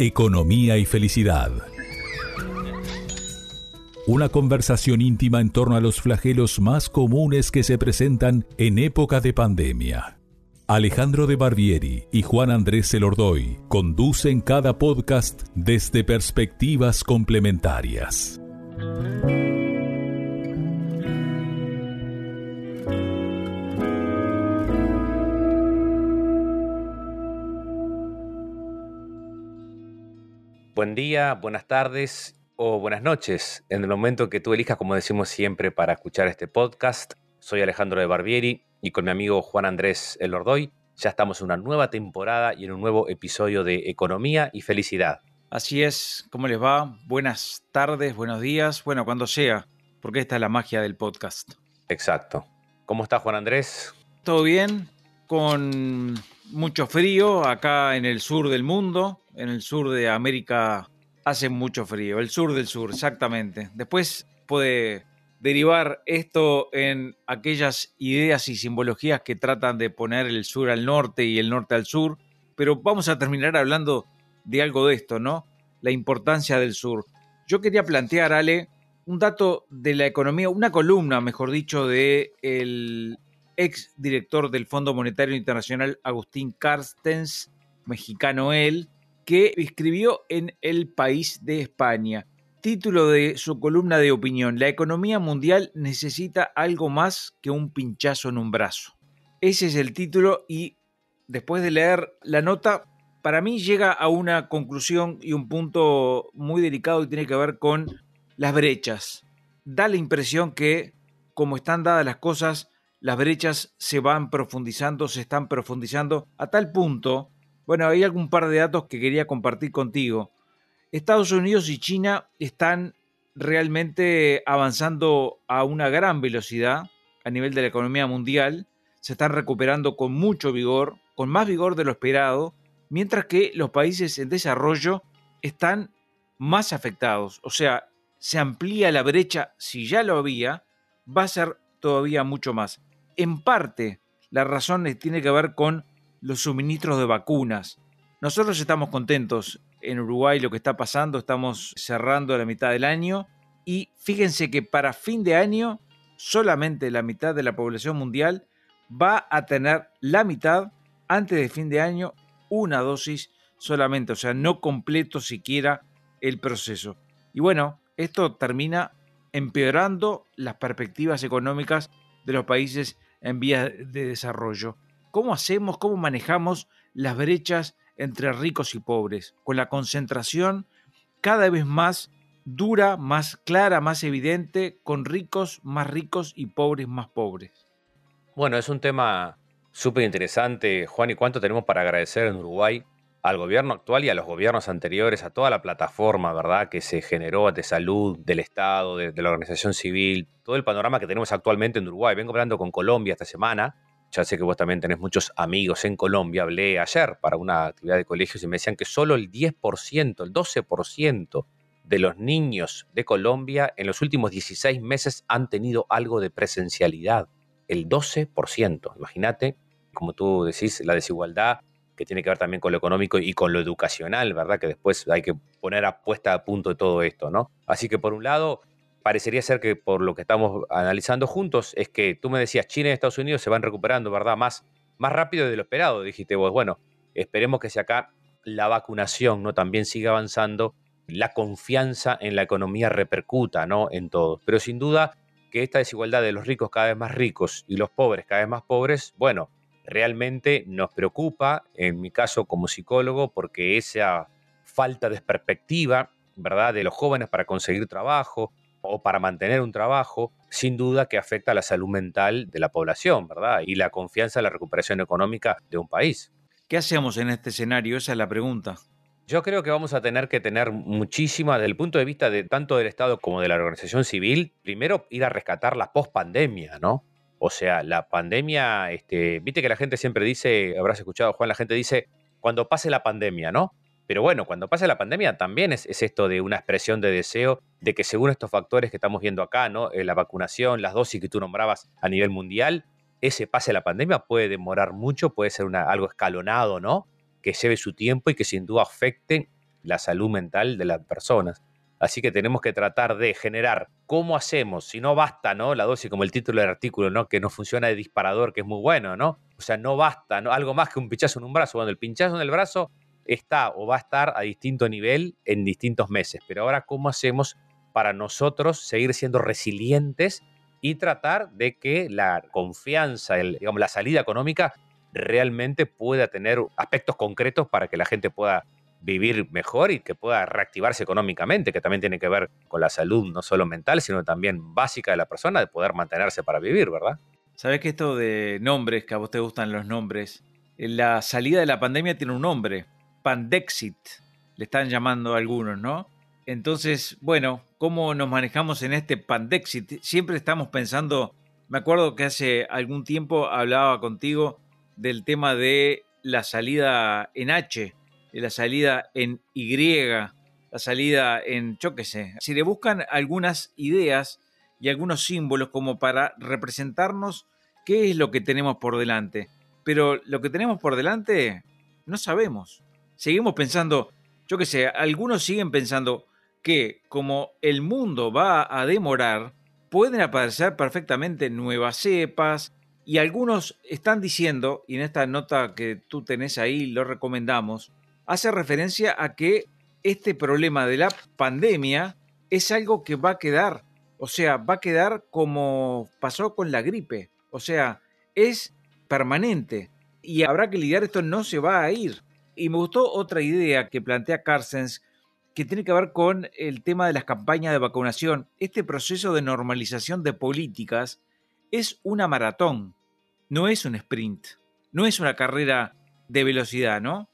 Economía y felicidad. Una conversación íntima en torno a los flagelos más comunes que se presentan en época de pandemia. Alejandro de Barbieri y Juan Andrés Elordoy conducen cada podcast desde perspectivas complementarias. Buen día, buenas tardes o buenas noches en el momento que tú elijas, como decimos siempre, para escuchar este podcast. Soy Alejandro de Barbieri y con mi amigo Juan Andrés Elordoy ya estamos en una nueva temporada y en un nuevo episodio de Economía y Felicidad. Así es, ¿cómo les va? Buenas tardes, buenos días, bueno, cuando sea, porque esta es la magia del podcast. Exacto. ¿Cómo está Juan Andrés? Todo bien, con mucho frío acá en el sur del mundo, en el sur de América hace mucho frío, el sur del sur, exactamente. Después puede derivar esto en aquellas ideas y simbologías que tratan de poner el sur al norte y el norte al sur, pero vamos a terminar hablando de algo de esto, ¿no? La importancia del sur. Yo quería plantear, Ale, un dato de la economía, una columna, mejor dicho, de el ex director del Fondo Monetario Internacional, Agustín Carstens, mexicano él, que escribió en El País de España. Título de su columna de opinión, La economía mundial necesita algo más que un pinchazo en un brazo. Ese es el título y después de leer la nota, para mí llega a una conclusión y un punto muy delicado y tiene que ver con las brechas. Da la impresión que, como están dadas las cosas, las brechas se van profundizando, se están profundizando a tal punto, bueno, hay algún par de datos que quería compartir contigo. Estados Unidos y China están realmente avanzando a una gran velocidad a nivel de la economía mundial, se están recuperando con mucho vigor, con más vigor de lo esperado, mientras que los países en desarrollo están más afectados. O sea, se amplía la brecha, si ya lo había, va a ser todavía mucho más en parte la razón tiene que ver con los suministros de vacunas. Nosotros estamos contentos en Uruguay lo que está pasando, estamos cerrando la mitad del año y fíjense que para fin de año solamente la mitad de la población mundial va a tener la mitad antes de fin de año una dosis solamente, o sea, no completo siquiera el proceso. Y bueno, esto termina empeorando las perspectivas económicas de los países en vías de desarrollo. ¿Cómo hacemos, cómo manejamos las brechas entre ricos y pobres? Con la concentración cada vez más dura, más clara, más evidente, con ricos más ricos y pobres más pobres. Bueno, es un tema súper interesante, Juan, y cuánto tenemos para agradecer en Uruguay al gobierno actual y a los gobiernos anteriores, a toda la plataforma, ¿verdad?, que se generó de salud, del Estado, de, la organización civil, todo el panorama que tenemos actualmente en Uruguay. Vengo hablando con Colombia esta semana. Ya sé que vos también tenés muchos amigos en Colombia. Hablé ayer para una actividad de colegios y me decían que solo el 10%, el 12% de los niños de Colombia en los últimos 16 meses han tenido algo de presencialidad. El 12%. Imagínate, como tú decís, la desigualdad que tiene que ver también con lo económico y con lo educacional, ¿verdad? Que después hay que poner a puesta a punto de todo esto, ¿no? Así que por un lado, parecería ser que por lo que estamos analizando juntos, es que tú me decías, China y Estados Unidos se van recuperando, ¿verdad? Más, más rápido de lo esperado, dijiste vos. Bueno, esperemos que si acá la vacunación ¿no? también siga avanzando, la confianza en la economía repercuta ¿no? en todo. Pero sin duda que esta desigualdad de los ricos cada vez más ricos y los pobres cada vez más pobres, bueno, realmente nos preocupa, en mi caso como psicólogo, porque esa falta de perspectiva, ¿verdad?, de los jóvenes para conseguir trabajo o para mantener un trabajo, sin duda que afecta a la salud mental de la población, ¿verdad? Y la confianza en la recuperación económica de un país. ¿Qué hacemos en este escenario? Esa es la pregunta. Yo creo que vamos a tener que tener muchísima, desde el punto de vista de tanto del Estado como de la organización civil, primero ir a rescatar la pospandemia, ¿no? O sea, la pandemia, este, viste que la gente siempre dice, habrás escuchado, Juan, la gente dice, cuando pase la pandemia, ¿no? Pero bueno, cuando pase la pandemia también es, esto de una expresión de deseo de que según estos factores que estamos viendo acá, ¿no? Eh, la vacunación, las dosis que tú nombrabas a nivel mundial, ese pase la pandemia puede demorar mucho, puede ser una, algo escalonado, ¿no? Que lleve su tiempo y que sin duda afecte la salud mental de las personas. Así que tenemos que tratar de generar cómo hacemos, si no basta, ¿no? La dosis, como el título del artículo, ¿no? Que no funciona de disparador, que es muy bueno, ¿no? O sea, no basta, ¿no? Algo más que un pinchazo en un brazo. Bueno, el pinchazo en el brazo está o va a estar a distinto nivel en distintos meses. Pero ahora, ¿cómo hacemos para nosotros seguir siendo resilientes y tratar de que la confianza, digamos, la salida económica realmente pueda tener aspectos concretos para que la gente pueda vivir mejor y que pueda reactivarse económicamente, que también tiene que ver con la salud no solo mental, sino también básica de la persona, de poder mantenerse para vivir, ¿verdad? Sabes que esto de nombres, que a vos te gustan los nombres, la salida de la pandemia tiene un nombre, Pandexit, le están llamando algunos, ¿no? Entonces, bueno, ¿cómo nos manejamos en este Pandexit? Siempre estamos pensando, me acuerdo que hace algún tiempo hablaba contigo del tema de la salida en H, la salida en Y, la salida en, yo qué sé. Si le buscan algunas ideas y algunos símbolos como para representarnos qué es lo que tenemos por delante. Pero lo que tenemos por delante no sabemos. Seguimos pensando, yo qué sé, algunos siguen pensando que como el mundo va a demorar, pueden aparecer perfectamente nuevas cepas, y algunos están diciendo, y en esta nota que tú tenés ahí lo recomendamos, hace referencia a que este problema de la pandemia es algo que va a quedar, o sea, va a quedar como pasó con la gripe, o sea, es permanente y habrá que lidiar, esto no se va a ir. Y me gustó otra idea que plantea Carstens, que tiene que ver con el tema de las campañas de vacunación. Este proceso de normalización de políticas es una maratón, no es un sprint, no es una carrera de velocidad, ¿no?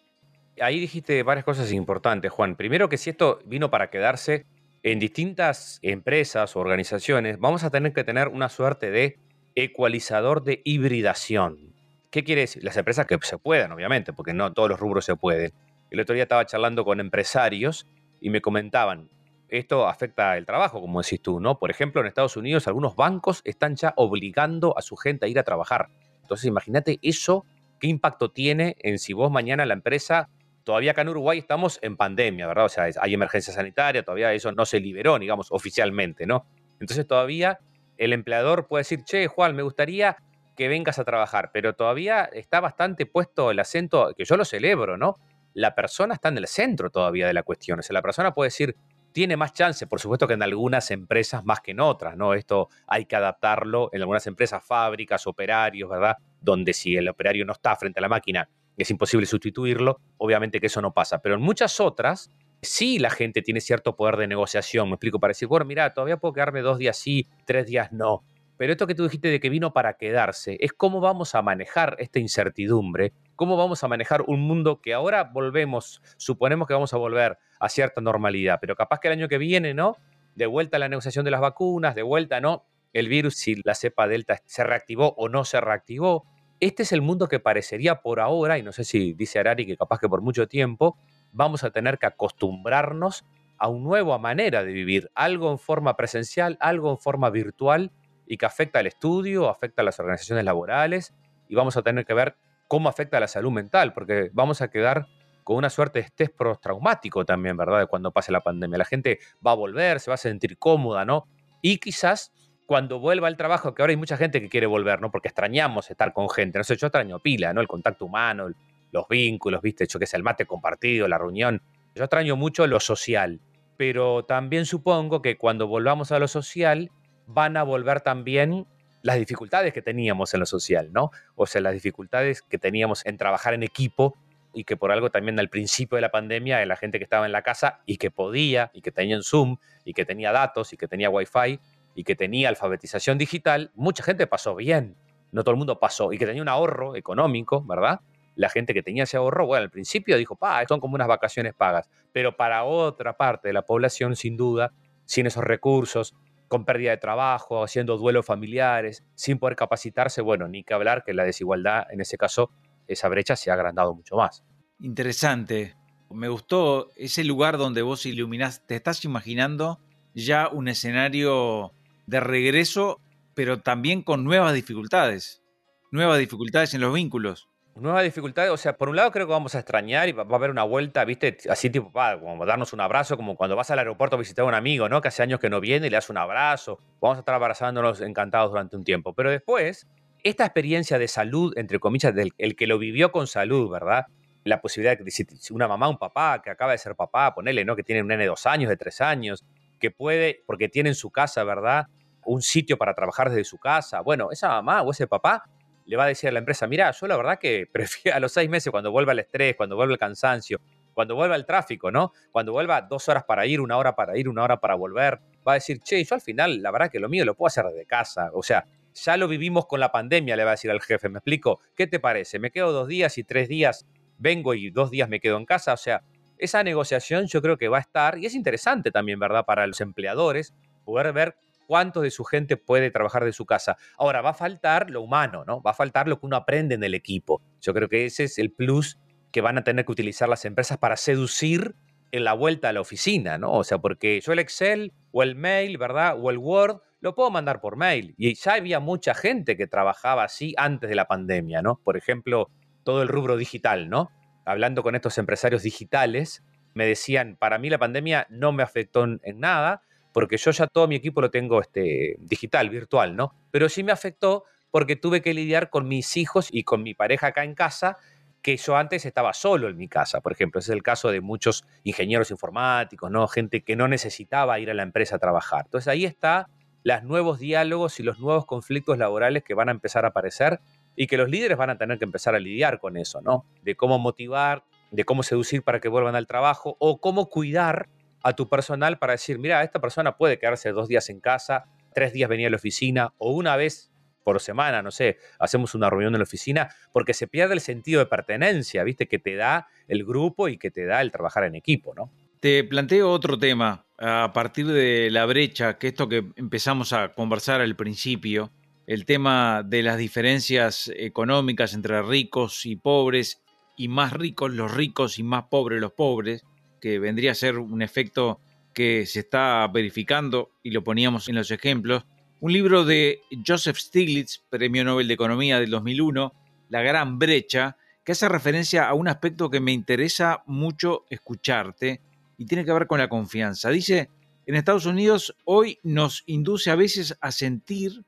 Ahí dijiste varias cosas importantes, Juan. Primero que si esto vino para quedarse en distintas empresas o organizaciones, vamos a tener que tener una suerte de ecualizador de hibridación. ¿Qué quiere decir? Las empresas que se puedan, obviamente, porque no todos los rubros se pueden. El otro día estaba charlando con empresarios y me comentaban, esto afecta el trabajo, como decís tú, ¿no? Por ejemplo, en Estados Unidos algunos bancos están ya obligando a su gente a ir a trabajar. Entonces, imagínate eso, qué impacto tiene en si vos mañana la empresa todavía acá en Uruguay estamos en pandemia, ¿verdad? O sea, hay emergencia sanitaria, todavía eso no se liberó, digamos, oficialmente, ¿no? Entonces todavía el empleador puede decir, che, Juan, me gustaría que vengas a trabajar, pero todavía está bastante puesto el acento, que yo lo celebro, ¿no? La persona está en el centro todavía de la cuestión, o sea, la persona puede decir, tiene más chance, por supuesto que en algunas empresas más que en otras, ¿no? Esto hay que adaptarlo en algunas empresas, fábricas, operarios, ¿verdad? Donde si el operario no está frente a la máquina, es imposible sustituirlo, obviamente que eso no pasa, pero en muchas otras sí la gente tiene cierto poder de negociación, me explico, para decir, bueno, mira, todavía puedo quedarme dos días sí, tres días no. Pero esto que tú dijiste de que vino para quedarse, es cómo vamos a manejar esta incertidumbre, cómo vamos a manejar un mundo que ahora volvemos, suponemos que vamos a volver a cierta normalidad, pero capaz que el año que viene, ¿no? De vuelta a la negociación de las vacunas, de vuelta, ¿no? El virus, si la cepa delta se reactivó o no se reactivó, este es el mundo que parecería por ahora, y no sé si dice Arari que capaz que por mucho tiempo, vamos a tener que acostumbrarnos a una nueva manera de vivir, algo en forma presencial, algo en forma virtual, y que afecta al estudio, afecta a las organizaciones laborales, y vamos a tener que ver cómo afecta a la salud mental, porque vamos a quedar con una suerte de estrés postraumático también, ¿verdad? De cuando pase la pandemia. La gente va a volver, se va a sentir cómoda, ¿no? Y quizás cuando vuelva al trabajo, que ahora hay mucha gente que quiere volver, ¿no? Porque extrañamos estar con gente. No sé, yo extraño pila, ¿no? El contacto humano, los vínculos, ¿viste? Yo que sé, el mate compartido, la reunión. Yo extraño mucho lo social. Pero también supongo que cuando volvamos a lo social, van a volver también las dificultades que teníamos en lo social, ¿no? O sea, las dificultades que teníamos en trabajar en equipo y que por algo también al principio de la pandemia, la gente que estaba en la casa y que podía, y que tenía en Zoom, y que tenía datos, y que tenía Wi-Fi, y que tenía alfabetización digital, mucha gente pasó bien. No todo el mundo pasó y que tenía un ahorro económico, ¿verdad? La gente que tenía ese ahorro, bueno, al principio dijo, pa, son como unas vacaciones pagas. Pero para otra parte de la población, sin duda, sin esos recursos, con pérdida de trabajo, haciendo duelos familiares, sin poder capacitarse, bueno, ni que hablar que la desigualdad, en ese caso, esa brecha se ha agrandado mucho más. Interesante. Me gustó ese lugar donde vos iluminás. ¿Te estás imaginando ya un escenario de regreso, pero también con nuevas dificultades, nuevas dificultades en los vínculos. Nuevas dificultades, o sea, por un lado creo que vamos a extrañar y va, a haber una vuelta, viste, así tipo, va, como darnos un abrazo, como cuando vas al aeropuerto a visitar a un amigo, ¿no? Que hace años que no viene y le das un abrazo. Vamos a estar abrazándonos encantados durante un tiempo. Pero después, esta experiencia de salud, entre comillas, del el que lo vivió con salud, ¿verdad? La posibilidad de que una mamá, un papá que acaba de ser papá, ponele, ¿no? Que tiene un nene de dos años, de tres años, que puede, porque tiene en su casa, ¿verdad? Un sitio para trabajar desde su casa. Bueno, esa mamá o ese papá le va a decir a la empresa, mira, yo la verdad que prefiero a los seis meses, cuando vuelva el estrés, cuando vuelva el cansancio, cuando vuelva el tráfico, ¿no? Cuando vuelva dos horas para ir, una hora para ir, una hora para volver, va a decir, che, yo al final, la verdad que lo mío lo puedo hacer desde casa. O sea, ya lo vivimos con la pandemia, le va a decir al jefe, me explico, ¿qué te parece? ¿Me quedo dos días y tres días vengo y dos días me quedo en casa? O sea, esa negociación yo creo que va a estar, y es interesante también, ¿verdad? Para los empleadores, poder ver cuánto de su gente puede trabajar de su casa. Ahora, va a faltar lo humano, ¿no? Va a faltar lo que uno aprende en el equipo. Yo creo que ese es el plus que van a tener que utilizar las empresas para seducir en la vuelta a la oficina, ¿no? O sea, porque yo el Excel o el mail, ¿verdad? O el Word lo puedo mandar por mail. Y ya había mucha gente que trabajaba así antes de la pandemia, ¿no? Por ejemplo, todo el rubro digital, ¿no? Hablando con estos empresarios digitales, me decían, para mí la pandemia no me afectó en nada, porque yo ya todo mi equipo lo tengo este, digital, virtual, ¿no? Pero sí me afectó porque tuve que lidiar con mis hijos y con mi pareja acá en casa, que yo antes estaba solo en mi casa, por ejemplo. Ese es el caso de muchos ingenieros informáticos, ¿no? Gente que no necesitaba ir a la empresa a trabajar. Entonces ahí está los nuevos diálogos y los nuevos conflictos laborales que van a empezar a aparecer y que los líderes van a tener que empezar a lidiar con eso, ¿no? De cómo motivar, de cómo seducir para que vuelvan al trabajo o cómo cuidar a tu personal para decir, mira, esta persona puede quedarse dos días en casa, tres días venir a la oficina o una vez por semana, no sé, hacemos una reunión en la oficina, porque se pierde el sentido de pertenencia, ¿viste? Que te da el grupo y que te da el trabajar en equipo, ¿no? Te planteo otro tema a partir de la brecha, que esto que empezamos a conversar al principio, el tema de las diferencias económicas entre ricos y pobres, y más ricos los ricos y más pobres los pobres, que vendría a ser un efecto que se está verificando y lo poníamos en los ejemplos. Un libro de Joseph Stiglitz, Premio Nobel de Economía del 2001, La Gran Brecha, que hace referencia a un aspecto que me interesa mucho escucharte y tiene que ver con la confianza. Dice, en Estados Unidos hoy nos induce a veces a sentir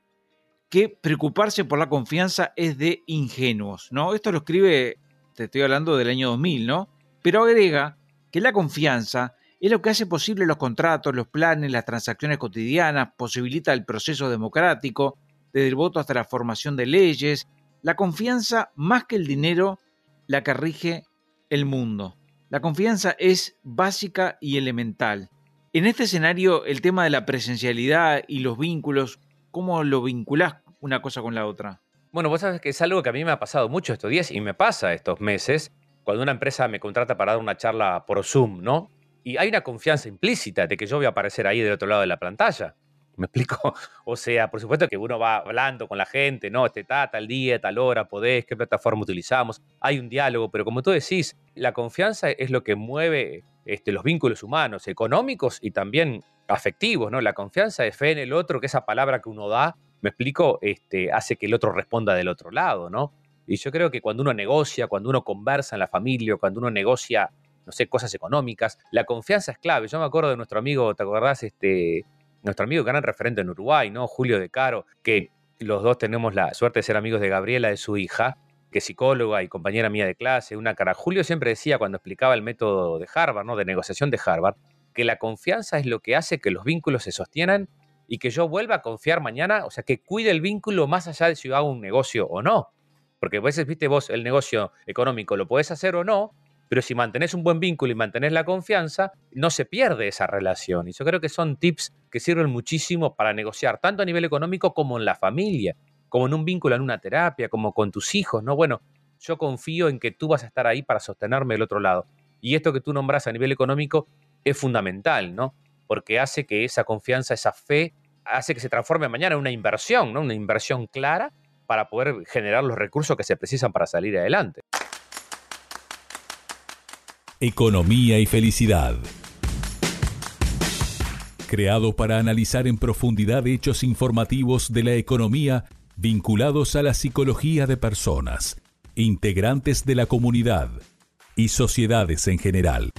que preocuparse por la confianza es de ingenuos, ¿no? Esto lo escribe, te estoy hablando del año 2000, ¿no? Pero agrega que la confianza es lo que hace posible los contratos, los planes, las transacciones cotidianas, posibilita el proceso democrático, desde el voto hasta la formación de leyes. La confianza, más que el dinero, la que rige el mundo. La confianza es básica y elemental. En este escenario, el tema de la presencialidad y los vínculos, ¿cómo lo vinculás una cosa con la otra? Bueno, vos sabes que es algo que a mí me ha pasado mucho estos días y me pasa estos meses, cuando una empresa me contrata para dar una charla por Zoom, ¿no? Y hay una confianza implícita de que yo voy a aparecer ahí del otro lado de la pantalla. ¿Me explico? O sea, por supuesto que uno va hablando con la gente, ¿no? Este está, tal día, tal hora, podés, qué plataforma utilizamos. Hay un diálogo, pero como tú decís, la confianza es lo que mueve este, los vínculos humanos, económicos y también afectivos, ¿no? La confianza es fe en el otro, que esa palabra que uno da, me explico, este, hace que el otro responda del otro lado, ¿no? Y yo creo que cuando uno negocia, cuando uno conversa en la familia, cuando uno negocia, no sé, cosas económicas, la confianza es clave. Yo me acuerdo de nuestro amigo, ¿te acordás? Este, nuestro amigo gran referente en Uruguay, ¿no? Julio De Caro, que los dos tenemos la suerte de ser amigos de Gabriela, de su hija, que psicóloga y compañera mía de clase, una cara. Julio siempre decía cuando explicaba el método de Harvard, ¿no? De negociación de Harvard, que la confianza es lo que hace que los vínculos se sostienen y que yo vuelva a confiar mañana, o sea, que cuide el vínculo más allá de si yo hago un negocio o no. Porque a veces, viste, vos el negocio económico lo podés hacer o no, pero si mantenés un buen vínculo y mantenés la confianza, no se pierde esa relación. Y yo creo que son tips que sirven muchísimo para negociar, tanto a nivel económico como en la familia, como en un vínculo, en una terapia, como con tus hijos, ¿no? Bueno, yo confío en que tú vas a estar ahí para sostenerme del otro lado. Y esto que tú nombras a nivel económico es fundamental, ¿no? Porque hace que esa confianza, esa fe, hace que se transforme mañana en una inversión, ¿no? Una inversión clara para poder generar los recursos que se precisan para salir adelante. Economía y felicidad. Creado para analizar en profundidad hechos informativos de la economía vinculados a la psicología de personas integrantes de la comunidad y sociedades en general.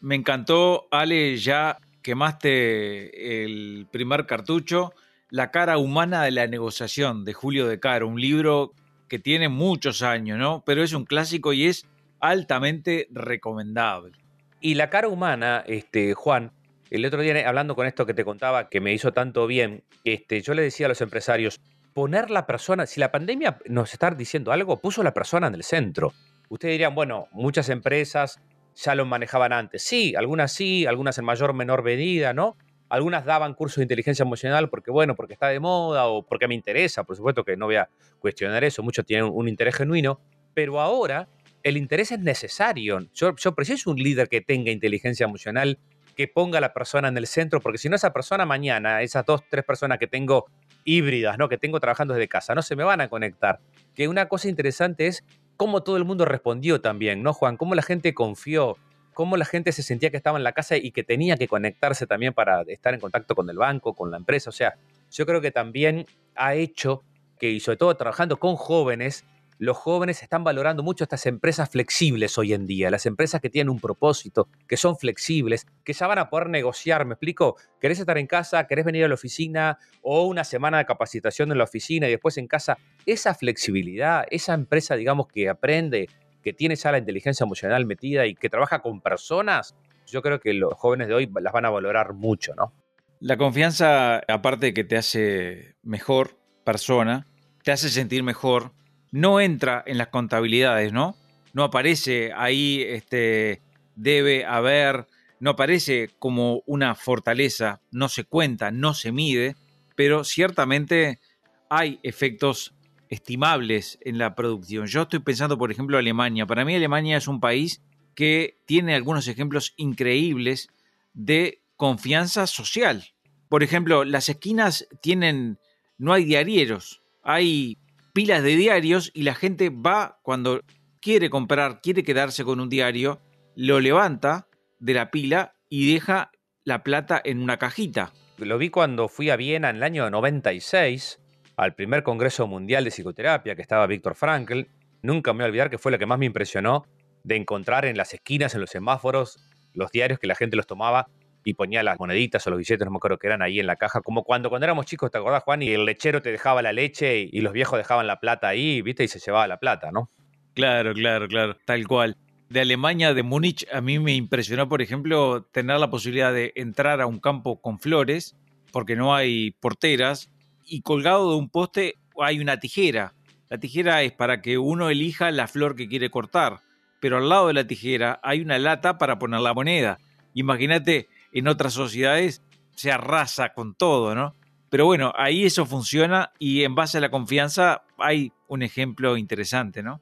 Me encantó, Ale, ya quemaste el primer cartucho, La cara humana de la negociación de Julio de Caro, un libro que tiene muchos años, ¿no? Pero es un clásico y es altamente recomendable. Y la cara humana, este, Juan, el otro día hablando con esto que te contaba, que me hizo tanto bien, este, yo le decía a los empresarios, poner la persona, si la pandemia nos está diciendo algo, puso la persona en el centro. Ustedes dirían, bueno, muchas empresas ya lo manejaban antes. Sí, algunas sí, algunas en mayor o menor medida, ¿no? Algunas daban cursos de inteligencia emocional porque, bueno, porque está de moda o porque me interesa. Por supuesto que no voy a cuestionar eso, muchos tienen un interés genuino. Pero ahora el interés es necesario. Yo, yo preciso un líder que tenga inteligencia emocional, que ponga a la persona en el centro, porque si no esa persona mañana, esas dos, tres personas que tengo híbridas, ¿no? Que tengo trabajando desde casa, no se me van a conectar. Que una cosa interesante es cómo todo el mundo respondió también, ¿no, Juan? Cómo la gente confió, cómo la gente se sentía que estaba en la casa y que tenía que conectarse también para estar en contacto con el banco, con la empresa. O sea, yo creo que también ha hecho que, y sobre todo trabajando con jóvenes, los jóvenes están valorando mucho estas empresas flexibles hoy en día, las empresas que tienen un propósito, que son flexibles, que ya van a poder negociar, me explico, querés estar en casa, querés venir a la oficina o una semana de capacitación en la oficina y después en casa, esa flexibilidad, esa empresa, digamos, que aprende, que tiene ya la inteligencia emocional metida y que trabaja con personas, yo creo que los jóvenes de hoy las van a valorar mucho, ¿no? La confianza, aparte de que te hace mejor persona, te hace sentir mejor, no entra en las contabilidades, ¿no? No aparece ahí, este, debe haber, no aparece como una fortaleza, no se cuenta, no se mide, pero ciertamente hay efectos estimables en la producción. Yo estoy pensando, por ejemplo, Alemania. Para mí Alemania es un país que tiene algunos ejemplos increíbles de confianza social. Por ejemplo, las esquinas tienen, no hay diarieros, hay pilas de diarios y la gente va cuando quiere comprar, quiere quedarse con un diario, lo levanta de la pila y deja la plata en una cajita. Lo vi cuando fui a Viena en el año 96, al primer Congreso Mundial de Psicoterapia, que estaba Víctor Frankl. Nunca me voy a olvidar que fue lo que más me impresionó de encontrar en las esquinas, en los semáforos, los diarios que la gente los tomaba y ponía las moneditas o los billetes, no me acuerdo que eran ahí en la caja, como cuando cuando éramos chicos, ¿te acordás, Juan? Y el lechero te dejaba la leche y, los viejos dejaban la plata ahí, ¿viste? Y se llevaba la plata, ¿no? Claro, claro, claro, tal cual. De Alemania, de Múnich, a mí me impresionó, por ejemplo, tener la posibilidad de entrar a un campo con flores, porque no hay porteras, y colgado de un poste hay una tijera. La tijera es para que uno elija la flor que quiere cortar, pero al lado de la tijera hay una lata para poner la moneda. Imagínate en otras sociedades se arrasa con todo, ¿no? Pero bueno, ahí eso funciona y en base a la confianza hay un ejemplo interesante, ¿no?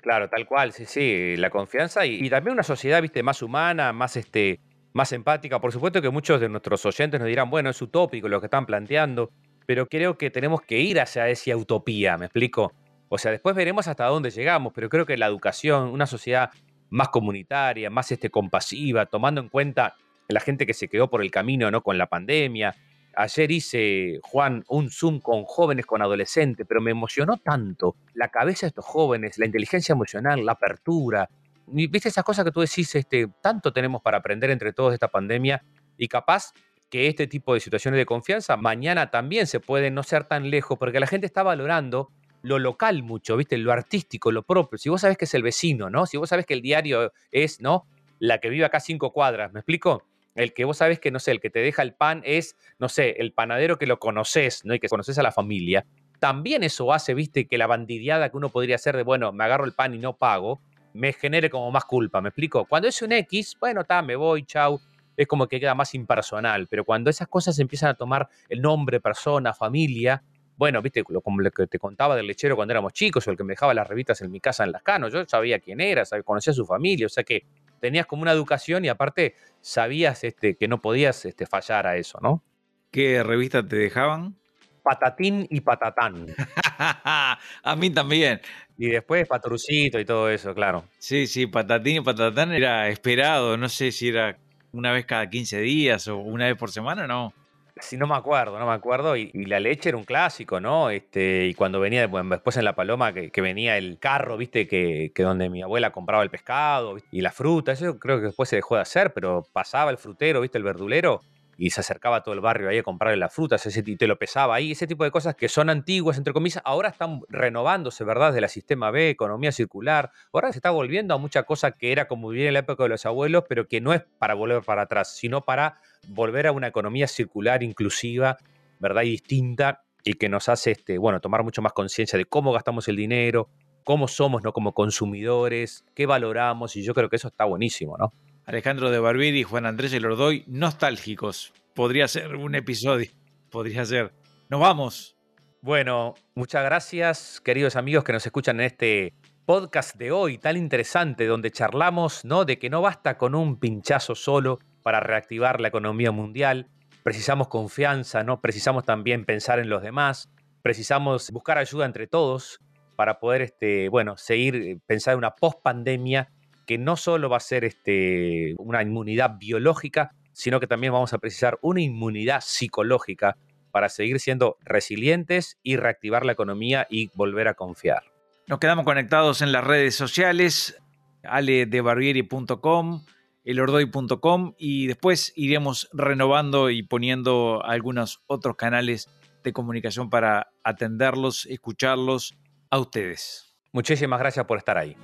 Claro, tal cual, sí, sí, la confianza y, también una sociedad, viste, más humana, más este, más empática. Por supuesto que muchos de nuestros oyentes nos dirán, bueno, es utópico lo que están planteando, pero creo que tenemos que ir hacia esa utopía, ¿me explico? O sea, después veremos hasta dónde llegamos, pero creo que la educación, una sociedad más comunitaria, más este, compasiva, tomando en cuenta la gente que se quedó por el camino, ¿no? Con la pandemia. Ayer hice, Juan, un Zoom con jóvenes, con adolescentes, pero me emocionó tanto la cabeza de estos jóvenes, la inteligencia emocional, la apertura. ¿Viste esas cosas que tú decís? Este, tanto tenemos para aprender entre todos de esta pandemia y capaz que este tipo de situaciones de confianza mañana también se pueden no ser tan lejos, porque la gente está valorando lo local mucho, ¿viste? Lo artístico, lo propio. Si vos sabés que es el vecino, ¿no? Si vos sabés que el diario es, ¿no? La que vive acá cinco cuadras, ¿me explico? El que vos sabes que, no sé, el que te deja el pan es, no sé, el panadero que lo conoces, ¿no? Y que conoces a la familia. También eso hace, viste, que la bandidiada que uno podría hacer de, bueno, me agarro el pan y no pago, me genere como más culpa, ¿me explico? Cuando es un X, bueno, está, me voy, chau, es como que queda más impersonal, pero cuando esas cosas empiezan a tomar el nombre, persona, familia, bueno, viste, como lo que te contaba del lechero cuando éramos chicos, o el que me dejaba las revistas en mi casa en las canos, yo sabía quién era, conocía a su familia, o sea que tenías como una educación y aparte sabías este, que no podías este, fallar a eso, ¿no? ¿Qué revistas te dejaban? Patatín y Patatán. a mí también. Y después Patrucito y todo eso, claro. Sí, sí, Patatín y Patatán era esperado, no sé si era una vez cada 15 días o una vez por semana, no. Sí, no me acuerdo, no me acuerdo. Y, la leche era un clásico, ¿no? Este, y cuando venía, bueno, después en La Paloma, que, venía el carro, ¿viste? Que, que, donde mi abuela compraba el pescado y la fruta, eso creo que después se dejó de hacer, pero pasaba el frutero, ¿viste? El verdulero y se acercaba a todo el barrio ahí a comprarle las frutas ese, y te lo pesaba ahí, ese tipo de cosas que son antiguas, entre comillas, ahora están renovándose, ¿verdad? De la sistema B, economía circular, ahora se está volviendo a mucha cosa que era como vivir en la época de los abuelos, pero que no es para volver para atrás, sino para volver a una economía circular inclusiva, ¿verdad? Y distinta y que nos hace, este, bueno, tomar mucho más conciencia de cómo gastamos el dinero, cómo somos, ¿no? Como consumidores, qué valoramos, y yo creo que eso está buenísimo, ¿no? Alejandro de Barbieri y Juan Andrés doy nostálgicos. Podría ser un episodio. Podría ser. Nos vamos. Bueno, muchas gracias, queridos amigos que nos escuchan en este podcast de hoy tan interesante, donde charlamos ¿no? de que no basta con un pinchazo solo para reactivar la economía mundial. Precisamos confianza, ¿no? Precisamos también pensar en los demás. Precisamos buscar ayuda entre todos para poder, este, bueno, seguir eh, pensar en una post-pandemia que no solo va a ser este, una inmunidad biológica, sino que también vamos a precisar una inmunidad psicológica para seguir siendo resilientes y reactivar la economía y volver a confiar. Nos quedamos conectados en las redes sociales, aledebarbieri.com, elordoy.com y después iremos renovando y poniendo algunos otros canales de comunicación para atenderlos, escucharlos a ustedes. Muchísimas gracias por estar ahí.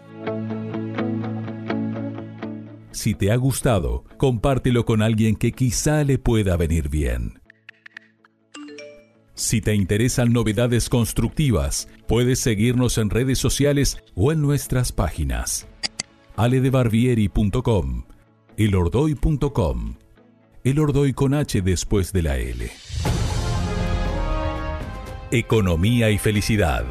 Si te ha gustado, compártelo con alguien que quizá le pueda venir bien. Si te interesan novedades constructivas, puedes seguirnos en redes sociales o en nuestras páginas. aledebarbieri.com, elordoy.com, el Ordoy con H después de la L. Economía y felicidad